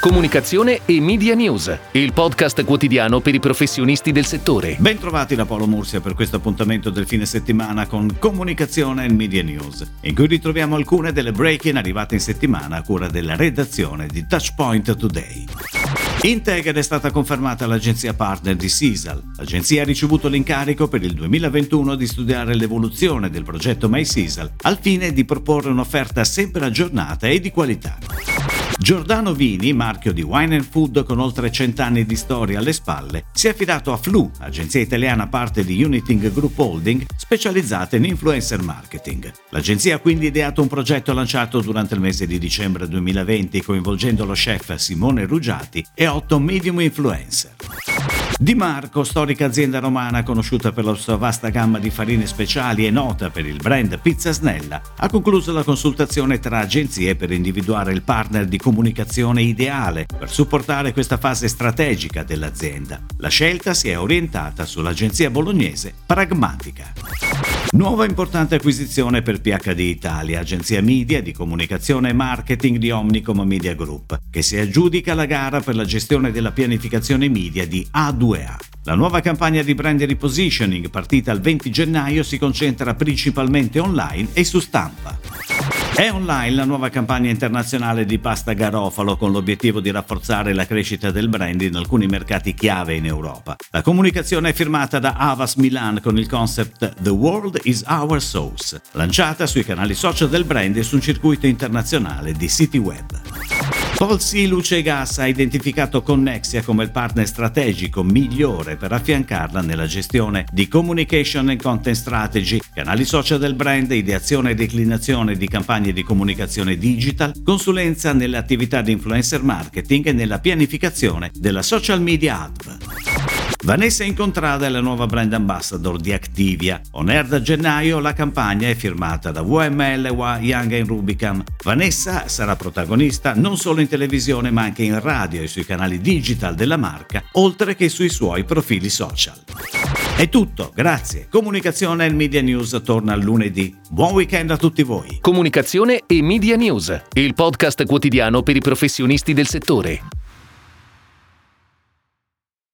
Comunicazione e Media News, il podcast quotidiano per i professionisti del settore. Bentrovati da Paolo Mursia per questo appuntamento del fine settimana con Comunicazione e Media News, in cui ritroviamo alcune delle break-in arrivate in settimana a cura della redazione di Touchpoint Today. Integer è stata confermata l'agenzia partner di Sisal. L'agenzia ha ricevuto l'incarico per il 2021 di studiare l'evoluzione del progetto MySisal al fine di proporre un'offerta sempre aggiornata e di qualità. Giordano Vini, marchio di wine and food con oltre cent'anni di storia alle spalle, si è affidato a Flu, agenzia italiana parte di Uniting Group Holding, specializzata in influencer marketing. L'agenzia ha quindi ideato un progetto lanciato durante il mese di dicembre 2020 coinvolgendo lo chef Simone Ruggiati e otto medium influencer. Di Marco, storica azienda romana conosciuta per la sua vasta gamma di farine speciali e nota per il brand Pizza Snella, ha concluso la consultazione tra agenzie per individuare il partner di comunicazione ideale per supportare questa fase strategica dell'azienda. La scelta si è orientata sull'agenzia bolognese Pragmatica. Nuova importante acquisizione per PHD Italia, agenzia media di comunicazione e marketing di Omnicom Media Group, che si aggiudica la gara per la gestione della pianificazione media di A2A. La nuova campagna di brand repositioning partita il 20 gennaio si concentra principalmente online e su stampa. È online la nuova campagna internazionale di pasta Garofalo con l'obiettivo di rafforzare la crescita del brand in alcuni mercati chiave in Europa. La comunicazione è firmata da Avas Milan con il concept The World is Our Sauce, lanciata sui canali social del brand e su un circuito internazionale di siti web. Polsi Luce Gas ha identificato Connexia come il partner strategico migliore per affiancarla nella gestione di communication and content strategy, canali social del brand, ideazione e declinazione di campagne di comunicazione digital, consulenza nelle attività di influencer marketing e nella pianificazione della social media hub. Vanessa Incontrada è la nuova brand ambassador di Activia. On air da gennaio la campagna è firmata da WML Young Rubicam. Vanessa sarà protagonista non solo in televisione ma anche in radio e sui canali digital della marca, oltre che sui suoi profili social. È tutto, grazie. Comunicazione e Media News torna lunedì. Buon weekend a tutti voi. Comunicazione e Media News, il podcast quotidiano per i professionisti del settore.